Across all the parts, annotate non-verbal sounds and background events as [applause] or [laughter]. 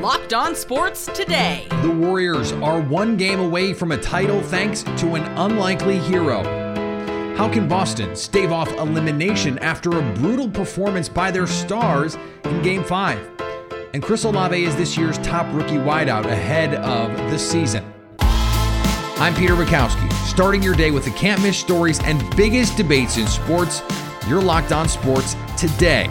Locked On Sports Today. The Warriors are one game away from a title thanks to an unlikely hero. How can Boston stave off elimination after a brutal performance by their stars in Game 5? And Chris Olave is this year's top rookie wideout ahead of the season. I'm Peter Bukowski, starting your day with the can't miss stories and biggest debates in sports. You're locked on sports today.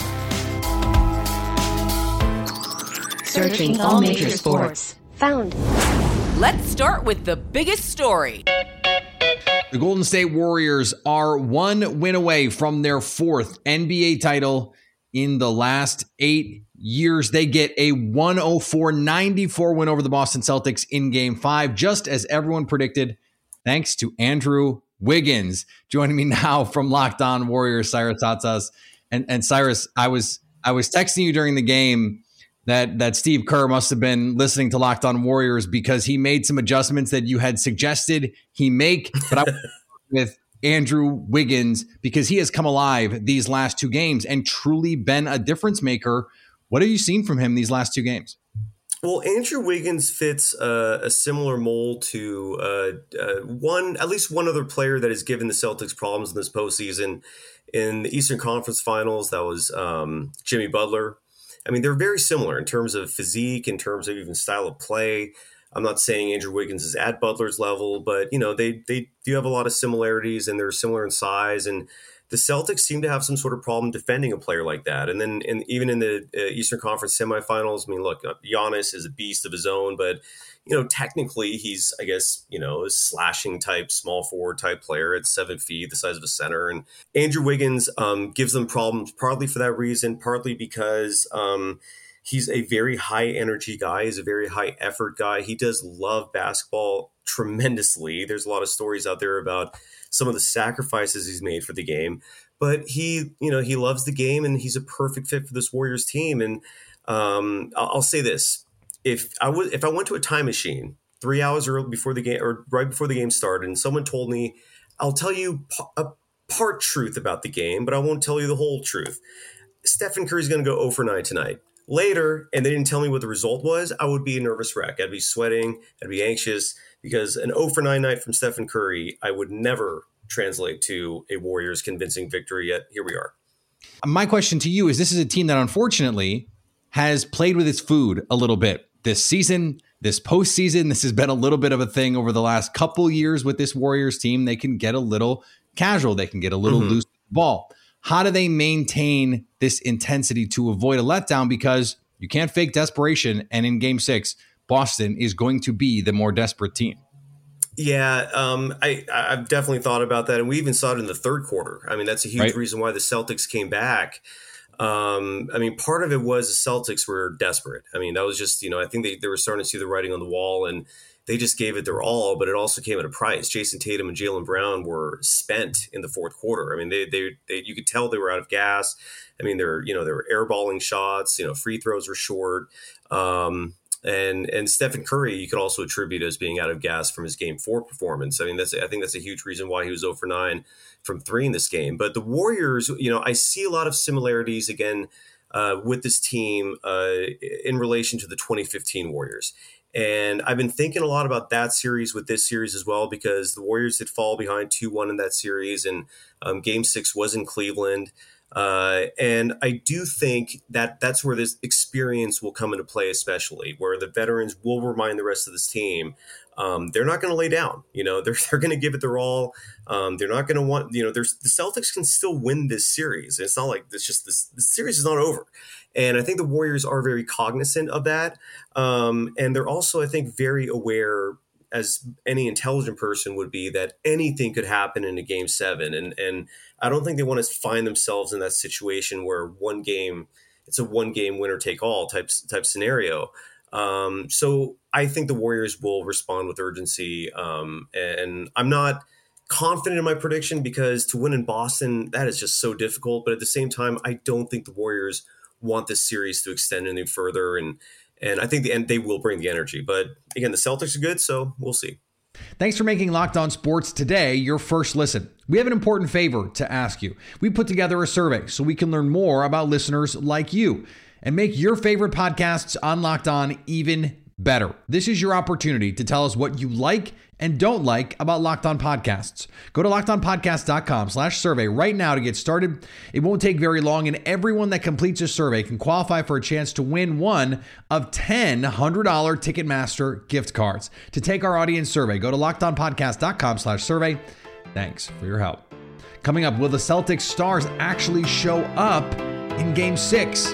Searching all major sports. Found. Let's start with the biggest story. The Golden State Warriors are one win away from their fourth NBA title in the last eight years. They get a 104 94 win over the Boston Celtics in game five, just as everyone predicted, thanks to Andrew Wiggins. Joining me now from Locked On Warriors, Cyrus Saatsaz. And, and Cyrus, I was I was texting you during the game that that Steve Kerr must have been listening to Locked On Warriors because he made some adjustments that you had suggested he make. But I [laughs] with Andrew Wiggins because he has come alive these last two games and truly been a difference maker. What have you seen from him these last two games? Well, Andrew Wiggins fits uh, a similar mold to uh, uh, one, at least one other player that has given the Celtics problems in this postseason. In the Eastern Conference Finals, that was um, Jimmy Butler. I mean, they're very similar in terms of physique, in terms of even style of play. I'm not saying Andrew Wiggins is at Butler's level, but you know they they do have a lot of similarities, and they're similar in size. And the Celtics seem to have some sort of problem defending a player like that. And then, in, even in the uh, Eastern Conference semifinals, I mean, look, uh, Giannis is a beast of his own, but you know, technically, he's I guess you know a slashing type, small forward type player at seven feet, the size of a center. And Andrew Wiggins um, gives them problems partly for that reason, partly because. Um, he's a very high energy guy. He's a very high effort guy. He does love basketball tremendously. There's a lot of stories out there about some of the sacrifices he's made for the game, but he, you know, he loves the game and he's a perfect fit for this Warriors team. And um, I'll, say this: if I was, if I went to a time machine three hours early before the game or right before the game started, and someone told me, I'll tell you a part truth about the game, but I won't tell you the whole truth. Stephen Curry's going to go 0 for 9 tonight later and they didn't tell me what the result was, I would be a nervous wreck. I'd be sweating, I'd be anxious because an 0 for 9 night from Stephen Curry, I would never translate to a Warriors convincing victory, yet here we are. My question to you is this is a team that unfortunately has played with its food a little bit this season, this postseason. This has been a little bit of a thing over the last couple years with this Warriors team. They can get a little casual, they can get a little mm-hmm. loose ball. How do they maintain this intensity to avoid a letdown? Because you can't fake desperation. And in game six, Boston is going to be the more desperate team. Yeah, um, I, I've definitely thought about that. And we even saw it in the third quarter. I mean, that's a huge right. reason why the Celtics came back. Um, I mean, part of it was the Celtics were desperate. I mean, that was just, you know, I think they, they were starting to see the writing on the wall and they just gave it their all, but it also came at a price. Jayson Tatum and Jaylen Brown were spent in the fourth quarter. I mean, they, they, they, you could tell they were out of gas. I mean, they're, you know, they were airballing shots, you know, free throws were short. Um, and and Stephen Curry, you could also attribute as being out of gas from his game four performance. I mean, that's I think that's a huge reason why he was 0 for 9 from three in this game. But the Warriors, you know, I see a lot of similarities again uh, with this team uh, in relation to the 2015 Warriors. And I've been thinking a lot about that series with this series as well because the Warriors did fall behind 2 1 in that series, and um, game six was in Cleveland. Uh, and I do think that that's where this experience will come into play, especially where the veterans will remind the rest of this team um, they're not going to lay down. You know, [laughs] they're, they're going to give it their all. Um, they're not going to want, you know, there's the Celtics can still win this series. It's not like it's just this, the series is not over. And I think the Warriors are very cognizant of that. Um, and they're also, I think, very aware as any intelligent person would be that anything could happen in a game seven. And, and I don't think they want to find themselves in that situation where one game, it's a one game winner take all type, type scenario. Um, so I think the Warriors will respond with urgency. Um, and I'm not confident in my prediction because to win in Boston, that is just so difficult. But at the same time, I don't think the Warriors want this series to extend any further. And and I think the end they will bring the energy. But again, the Celtics are good, so we'll see. Thanks for making Locked On Sports today your first listen. We have an important favor to ask you. We put together a survey so we can learn more about listeners like you and make your favorite podcasts on Locked On even better. This is your opportunity to tell us what you like and don't like about Locked On Podcasts. Go to lockedonpodcast.com slash survey right now to get started. It won't take very long, and everyone that completes a survey can qualify for a chance to win one of 10 $100 Ticketmaster gift cards. To take our audience survey, go to lockedonpodcast.com slash survey. Thanks for your help. Coming up, will the Celtics stars actually show up in game six?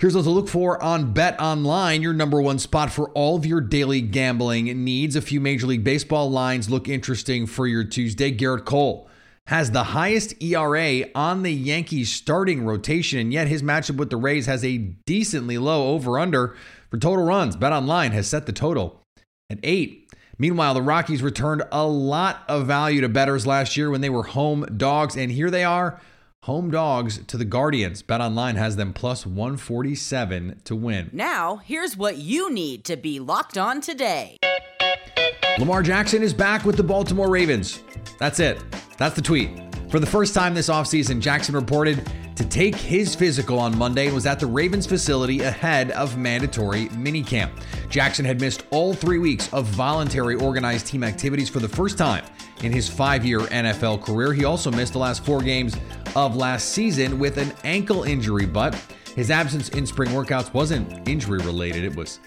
Here's what to look for on Bet Online, your number one spot for all of your daily gambling needs. A few Major League Baseball lines look interesting for your Tuesday. Gerrit Cole has the highest ERA on the Yankees starting rotation, and yet his matchup with the Rays has a decently low over under for total runs. Bet Online has set the total at eight. Meanwhile, the Rockies returned a lot of value to bettors last year when they were home dogs, and here they are Home dogs to the Guardians. Bet Online has them plus 147 to win. Now, here's what you need to be locked on today. Lamar Jackson is back with the Baltimore Ravens. That's it. That's the tweet. For the first time this offseason, Jackson reported to take his physical on Monday and was at the Ravens facility ahead of mandatory minicamp. Jackson had missed all three weeks of voluntary organized team activities for the first time in his five year NFL career. He also missed the last four games of last season with an ankle injury, but his absence in spring workouts wasn't injury related, it was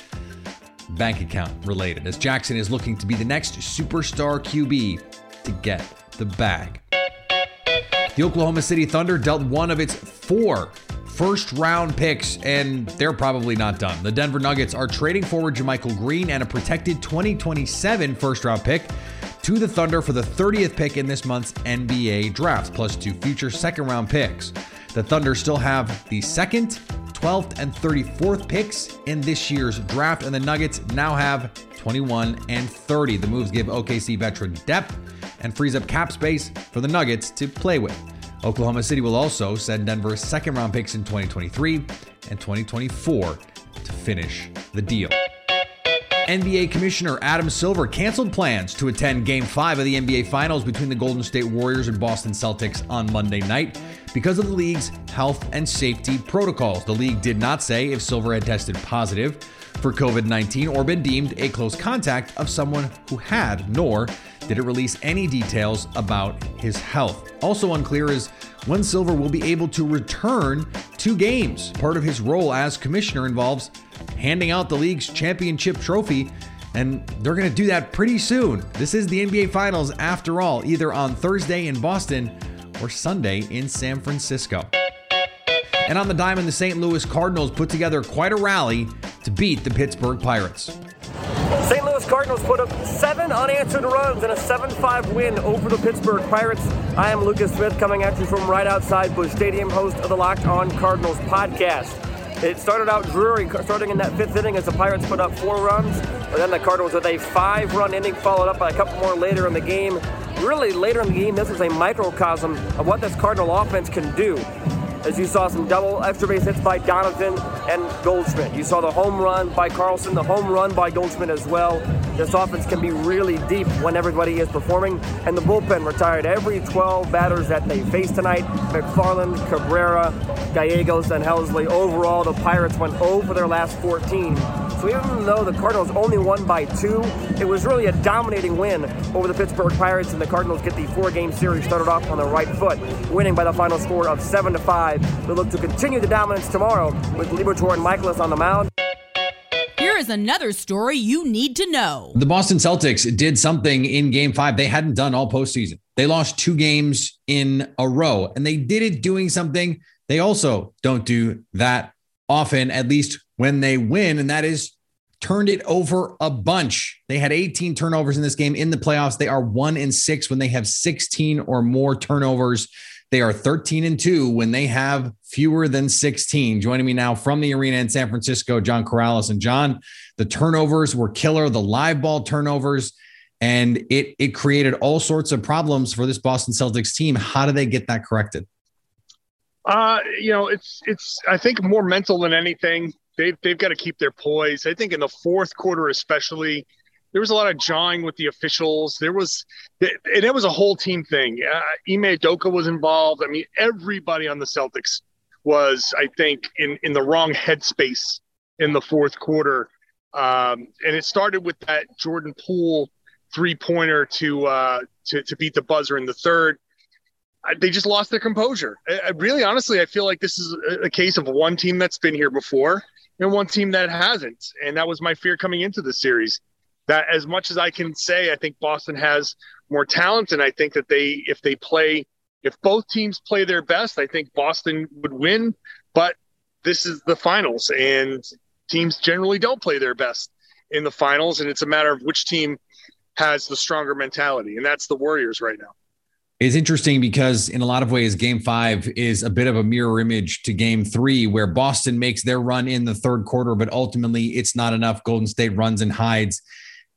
bank account related, as Jackson is looking to be the next superstar QB to get the bag. The Oklahoma City Thunder dealt one of its four first round picks, and they're probably not done. The Denver Nuggets are trading forward JaMychal Green and a protected 2027 first round pick to the Thunder for the 30th pick in this month's NBA draft, plus two future second round picks. The Thunder still have the second, 12th, and 34th picks in this year's draft, and the Nuggets now have 21 and 30. The moves give OKC veteran depth and frees up cap space for the Nuggets to play with. Oklahoma City will also send Denver second round picks in 2023 and 2024 to finish the deal. NBA Commissioner Adam Silver canceled plans to attend Game 5 of the NBA Finals between the Golden State Warriors and Boston Celtics on Monday night because of the league's health and safety protocols. The league did not say if Silver had tested positive for COVID 19 or been deemed a close contact of someone who had, nor did it release any details about his health. Also unclear is when Silver will be able to return to games. Part of his role as commissioner involves handing out the league's championship trophy, and they're going to do that pretty soon. This is the NBA Finals after all, either on Thursday in Boston or Sunday in San Francisco. And on the diamond, the St. Louis Cardinals put together quite a rally to beat the Pittsburgh Pirates. St. Louis Cardinals put up seven unanswered runs in a 7 5 win over the Pittsburgh Pirates. I am Lucas Smith coming at you from right outside Busch Stadium, host of the Locked On Cardinals podcast. It started out dreary, starting in that fifth inning as the Pirates put up four runs, but then the Cardinals with a five run inning, followed up by a couple more later in the game. Really, later in the game, this was a microcosm of what this Cardinal offense can do as you saw some double extra base hits by Donovan and Goldschmidt. You saw the home run by Carlson, the home run by Goldschmidt as well. This offense can be really deep when everybody is performing, and the bullpen retired every 12 batters that they faced tonight. McFarland, Cabrera, Gallegos, and Helsley. Overall, the Pirates went 0 for their last 14. So even though the Cardinals only won by two, it was really a dominating win over the Pittsburgh Pirates, and the Cardinals get the four-game series started off on the right foot, winning by the final score of seven to five. They look to continue the dominance tomorrow with Liberatore and Michaelis on the mound. Here is another story you need to know. The Boston Celtics did something in game five they hadn't done all postseason. They lost two games in a row, and they did it doing something they also don't do that often, at least when they win, and that is turned it over a bunch. They had 18 turnovers in this game in the playoffs. They are one in six when they have 16 or more turnovers. They are 13 and two when they have fewer than 16. Joining me now from the arena in San Francisco, John Karalis. And John, the turnovers were killer, the live ball turnovers, and it, it created all sorts of problems for this Boston Celtics team. How do they get that corrected? Uh, you know, it's it's I think more mental than anything. They've they've got to keep their poise. I think in the fourth quarter, especially, there was a lot of jawing with the officials. There was, and it was a whole team thing. Uh, Ime Udoka was involved. I mean, everybody on the Celtics was, I think, in in the wrong headspace in the fourth quarter. Um, and it started with that Jordan Poole three pointer to uh, to to beat the buzzer in the third. They just lost their composure. I, I really, honestly, I feel like this is a, a case of one team that's been here before and one team that hasn't. And that was my fear coming into the series that as much as I can say, I think Boston has more talent, and I think that they, if they play, if both teams play their best, I think Boston would win. But this is the finals, and teams generally don't play their best in the finals, and it's a matter of which team has the stronger mentality, and that's the Warriors right now. It's interesting because in a lot of ways, game five is a bit of a mirror image to game three, where Boston makes their run in the third quarter, but ultimately it's not enough. Golden State runs and hides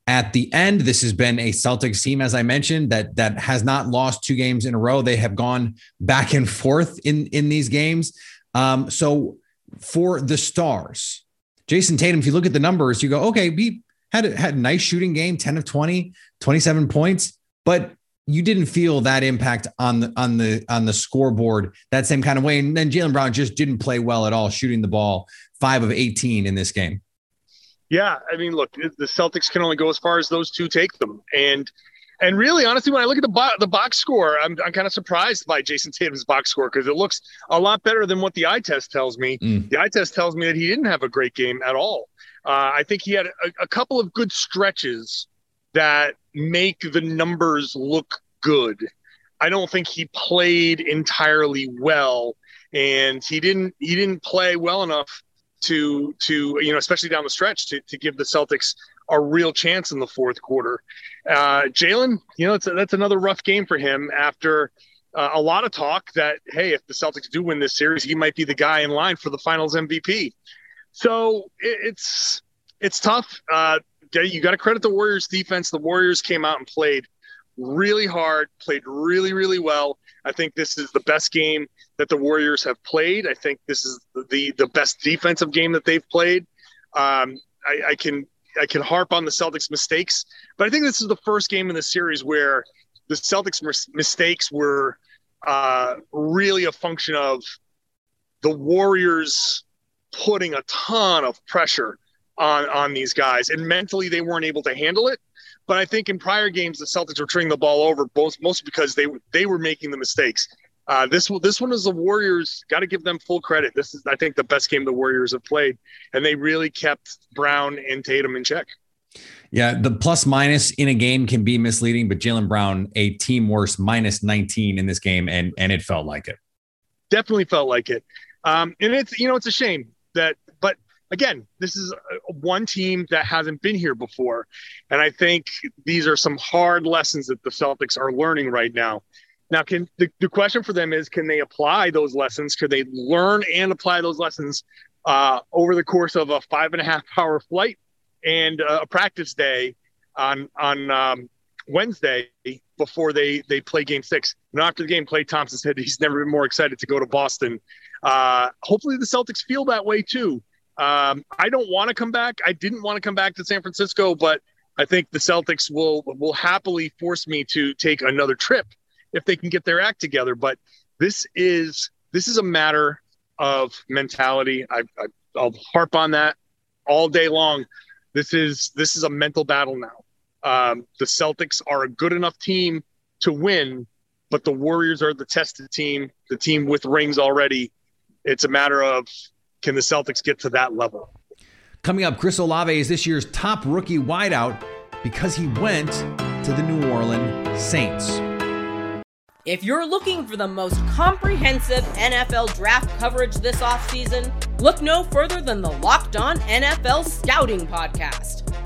at the end. This has been a Celtics team, as I mentioned, that that has not lost two games in a row. They have gone back and forth in in these games. Um, so for the stars, Jayson Tatum, if you look at the numbers, you go, okay, we had a, had a nice shooting game, 10 of 20, 27 points, but you didn't feel that impact on the on the on the scoreboard that same kind of way. And then Jaylen Brown just didn't play well at all, shooting the ball five of 18 in this game. Yeah, I mean, look, the Celtics can only go as far as those two take them, and and really, honestly, when I look at the bo- the box score, I'm I'm kind of surprised by Jayson Tatum's box score because it looks a lot better than what the eye test tells me. Mm. The eye test tells me that he didn't have a great game at all. Uh, I think he had a, a couple of good stretches that make the numbers look good. I don't think he played entirely well, and he didn't he didn't play well enough to to you know especially down the stretch to, to give the Celtics a real chance in the fourth quarter. Uh, Jaylen, you know, a, that's another rough game for him after uh, a lot of talk that hey, if the Celtics do win this series, he might be the guy in line for the Finals MVP. So it, it's it's tough. Uh, you got to credit the Warriors defense. The Warriors came out and played really hard, played really, really well. I think this is the best game that the Warriors have played. I think this is the the best defensive game that they've played. Um, I, I, can I can harp on the Celtics' mistakes, but I think this is the first game in the series where the Celtics' mistakes were uh, really a function of the Warriors putting a ton of pressure on on these guys, and mentally they weren't able to handle it. But I think in prior games, the Celtics were turning the ball over, both mostly because they they were making the mistakes. Uh, this this one is the Warriors. Got to give them full credit. This is, I think, the best game the Warriors have played, and they really kept Brown and Tatum in check. Yeah, the plus minus in a game can be misleading, but Jaylen Brown, a team worst minus 19 in this game, and and it felt like it. Definitely felt like it. Um, and it's you know it's a shame that again, this is one team that hasn't been here before. And I think these are some hard lessons that the Celtics are learning right now. Now, can the, the question for them is can they apply those lessons? Could they learn and apply those lessons uh, over the course of a five and a half hour flight and uh, a practice day on on um, Wednesday before they they play Game Six? And after the game, Klay Thompson said he's never been more excited to go to Boston. Uh, hopefully, the Celtics feel that way too. Um, I don't want to come back. I didn't want to come back to San Francisco, but I think the Celtics will will happily force me to take another trip if they can get their act together. But this is this is a matter of mentality. I, I I'll harp on that all day long. This is this is a mental battle now. Um, the Celtics are a good enough team to win, but the Warriors are the tested team, the team with rings already. It's a matter of can the Celtics get to that level? Coming up, Chris Olave is this year's top rookie wideout because he went to the New Orleans Saints. If you're looking for the most comprehensive NFL draft coverage this offseason, look no further than the Locked On NFL Scouting Podcast.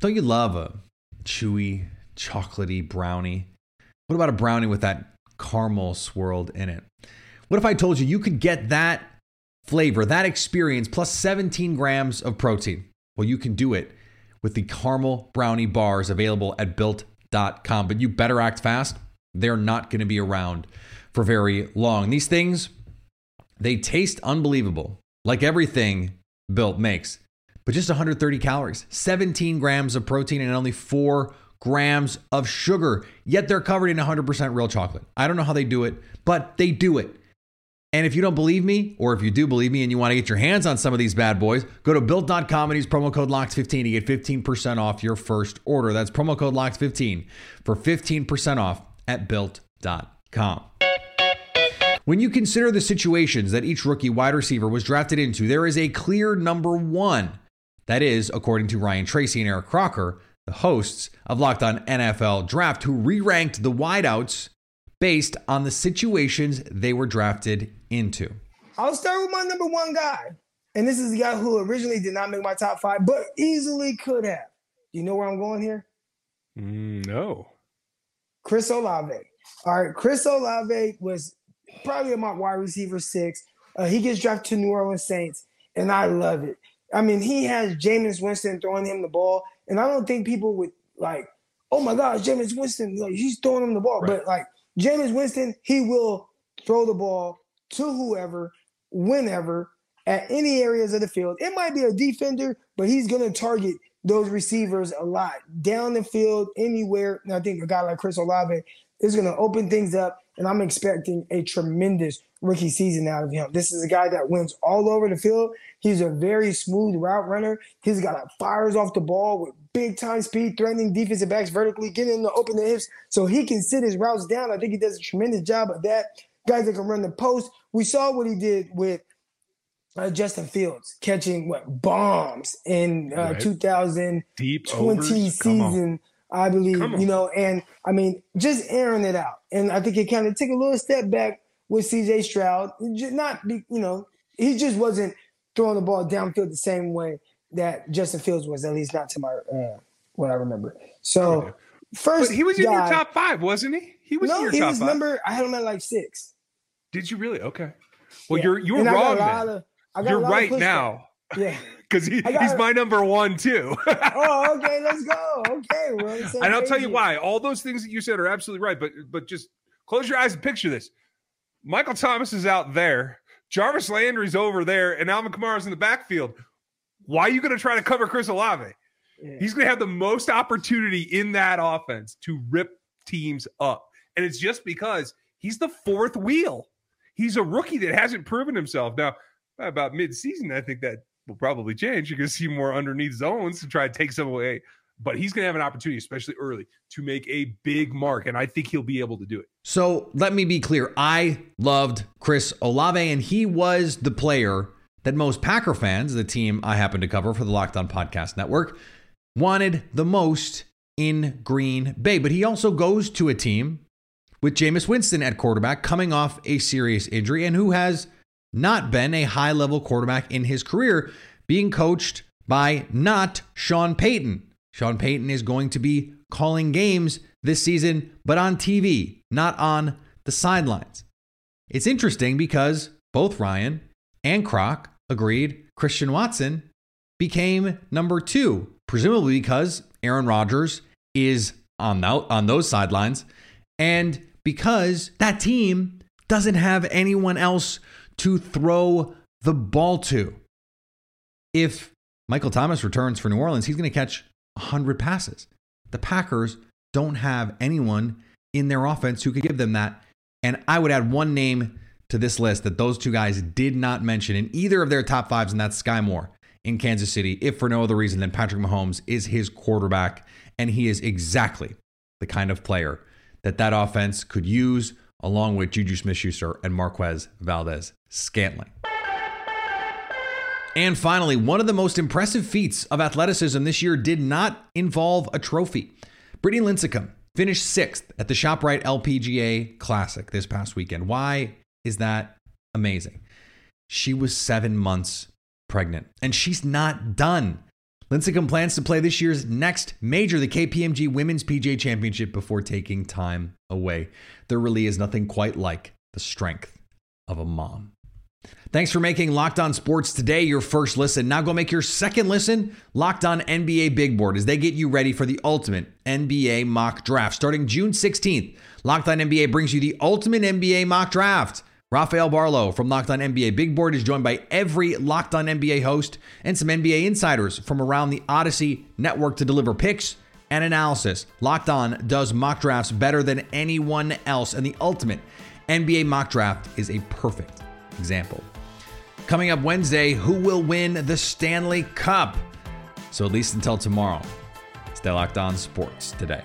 Don't you love a chewy, chocolatey brownie? What about a brownie with that caramel swirled in it? What if I told you you could get that flavor, that experience, plus 17 grams of protein? Well, you can do it with the caramel brownie bars available at built.com. But you better act fast. They're not going to be around for very long. These things, they taste unbelievable, like everything Built makes, but just 130 calories, 17 grams of protein, and only four grams of sugar. Yet they're covered in 100% real chocolate. I don't know how they do it, but they do it. And if you don't believe me, or if you do believe me and you want to get your hands on some of these bad boys, go to built.com and use promo code LOCKS15 to get 15% off your first order. That's promo code LOCKS15 for 15% off at built.com. When you consider the situations that each rookie wide receiver was drafted into, there is a clear number one. That is, according to Ryan Tracy and Eric Crocker, the hosts of Locked On NFL Draft, who re ranked the wideouts based on the situations they were drafted into. I'll start with my number one guy. And this is the guy who originally did not make my top five, but easily could have. You know where I'm going here? Mm, no. Chris Olave. All right, Chris Olave was probably my wide receiver six. Uh, he gets drafted to New Orleans Saints, and I love it. I mean, he has Jameis Winston throwing him the ball, and I don't think people would like, oh my gosh, Jameis Winston, like he's throwing him the ball. Right. But like Jameis Winston, he will throw the ball to whoever, whenever, at any areas of the field. It might be a defender, but he's going to target those receivers a lot down the field, anywhere. And I think a guy like Chris Olave is going to open things up, and I'm expecting a tremendous rookie season out of him. This is a guy that wins all over the field. He's a very smooth route runner. He's got a fires off the ball with big time speed, threatening defensive backs vertically, getting them to open the hips so he can sit his routes down. I think he does a tremendous job of that. Guys that can run the post. We saw what he did with uh, Justin Fields catching what bombs in uh, right. 2020 season, I believe. You know, and I mean, just airing it out. And I think it kind of took a little step back with CJ Stroud. Not, be, you know, he just wasn't throwing the ball downfield the same way that Justin Fields was, at least not to my uh, what I remember. So first, but he was in your top five, wasn't he? He was no, in your he top was five. number. I had him at like six. Did you really? Okay. Well, Yeah. you're you're And wrong. a lot Then. of- I got a You're right now Yeah. [laughs] because he, he's my number one too. [laughs] oh, okay. Let's go. Okay, we're on the same and I'll tell you why. All those things that you said are absolutely right. But but just close your eyes and picture this. Michael Thomas is out there. Jarvis Landry's over there, and Alvin Kamara's in the backfield. Why are you going to try to cover Chris Olave? He's going to have the most opportunity in that offense to rip teams up. And it's just because he's the fourth wheel. He's a rookie that hasn't proven himself. Now, about mid-season, I think that will probably change. You're going to see more underneath zones to try to take some away. But he's going to have an opportunity, especially early, to make a big mark. And I think he'll be able to do it. So let me be clear. I loved Chris Olave, and he was the player that most Packer fans, the team I happen to cover for the Locked On Podcast Network, wanted the most in Green Bay. But he also goes to a team with Jameis Winston at quarterback coming off a serious injury and who has not been a high level quarterback in his career, being coached by not Sean Payton. Sean Payton is going to be calling games this season, but on TV, not on the sidelines. It's interesting because both Ryan and Croc agreed Christian Watson became number two, presumably because Aaron Rodgers is on, on those sidelines and because that team doesn't have anyone else to throw the ball to. If Michael Thomas returns for New Orleans, he's going to catch 100 passes. The Packers don't have anyone in their offense who could give them that. And I would add one name to this list that those two guys did not mention in either of their top fives, and that's Skyy Moore in Kansas City, if for no other reason than Patrick Mahomes is his quarterback, and he is exactly the kind of player that that offense could use along with Juju Smith-Schuster and Marquez Valdes Scantling. And finally, one of the most impressive feats of athleticism this year did not involve a trophy. Brittany Lincicome finished sixth at the ShopRite LPGA Classic this past weekend. Why is that amazing? She was seven months pregnant, and she's not done. Lincicome plans to play this year's next major, the KPMG Women's PGA Championship, before taking time away. There really is nothing quite like the strength of a mom. Thanks for making Locked On Sports today your first listen. Now go make your second listen Locked On NBA Big Board as they get you ready for the ultimate NBA mock draft. Starting June 16th, Locked On NBA brings you the ultimate NBA mock draft. Rafael Barlow from Locked On NBA Big Board is joined by every Locked On NBA host and some NBA insiders from around the Odyssey network to deliver picks and analysis. Locked On does mock drafts better than anyone else, and the ultimate NBA mock draft is a perfect example. Coming up Wednesday, who will win the Stanley Cup? So at least until tomorrow, stay locked on sports today.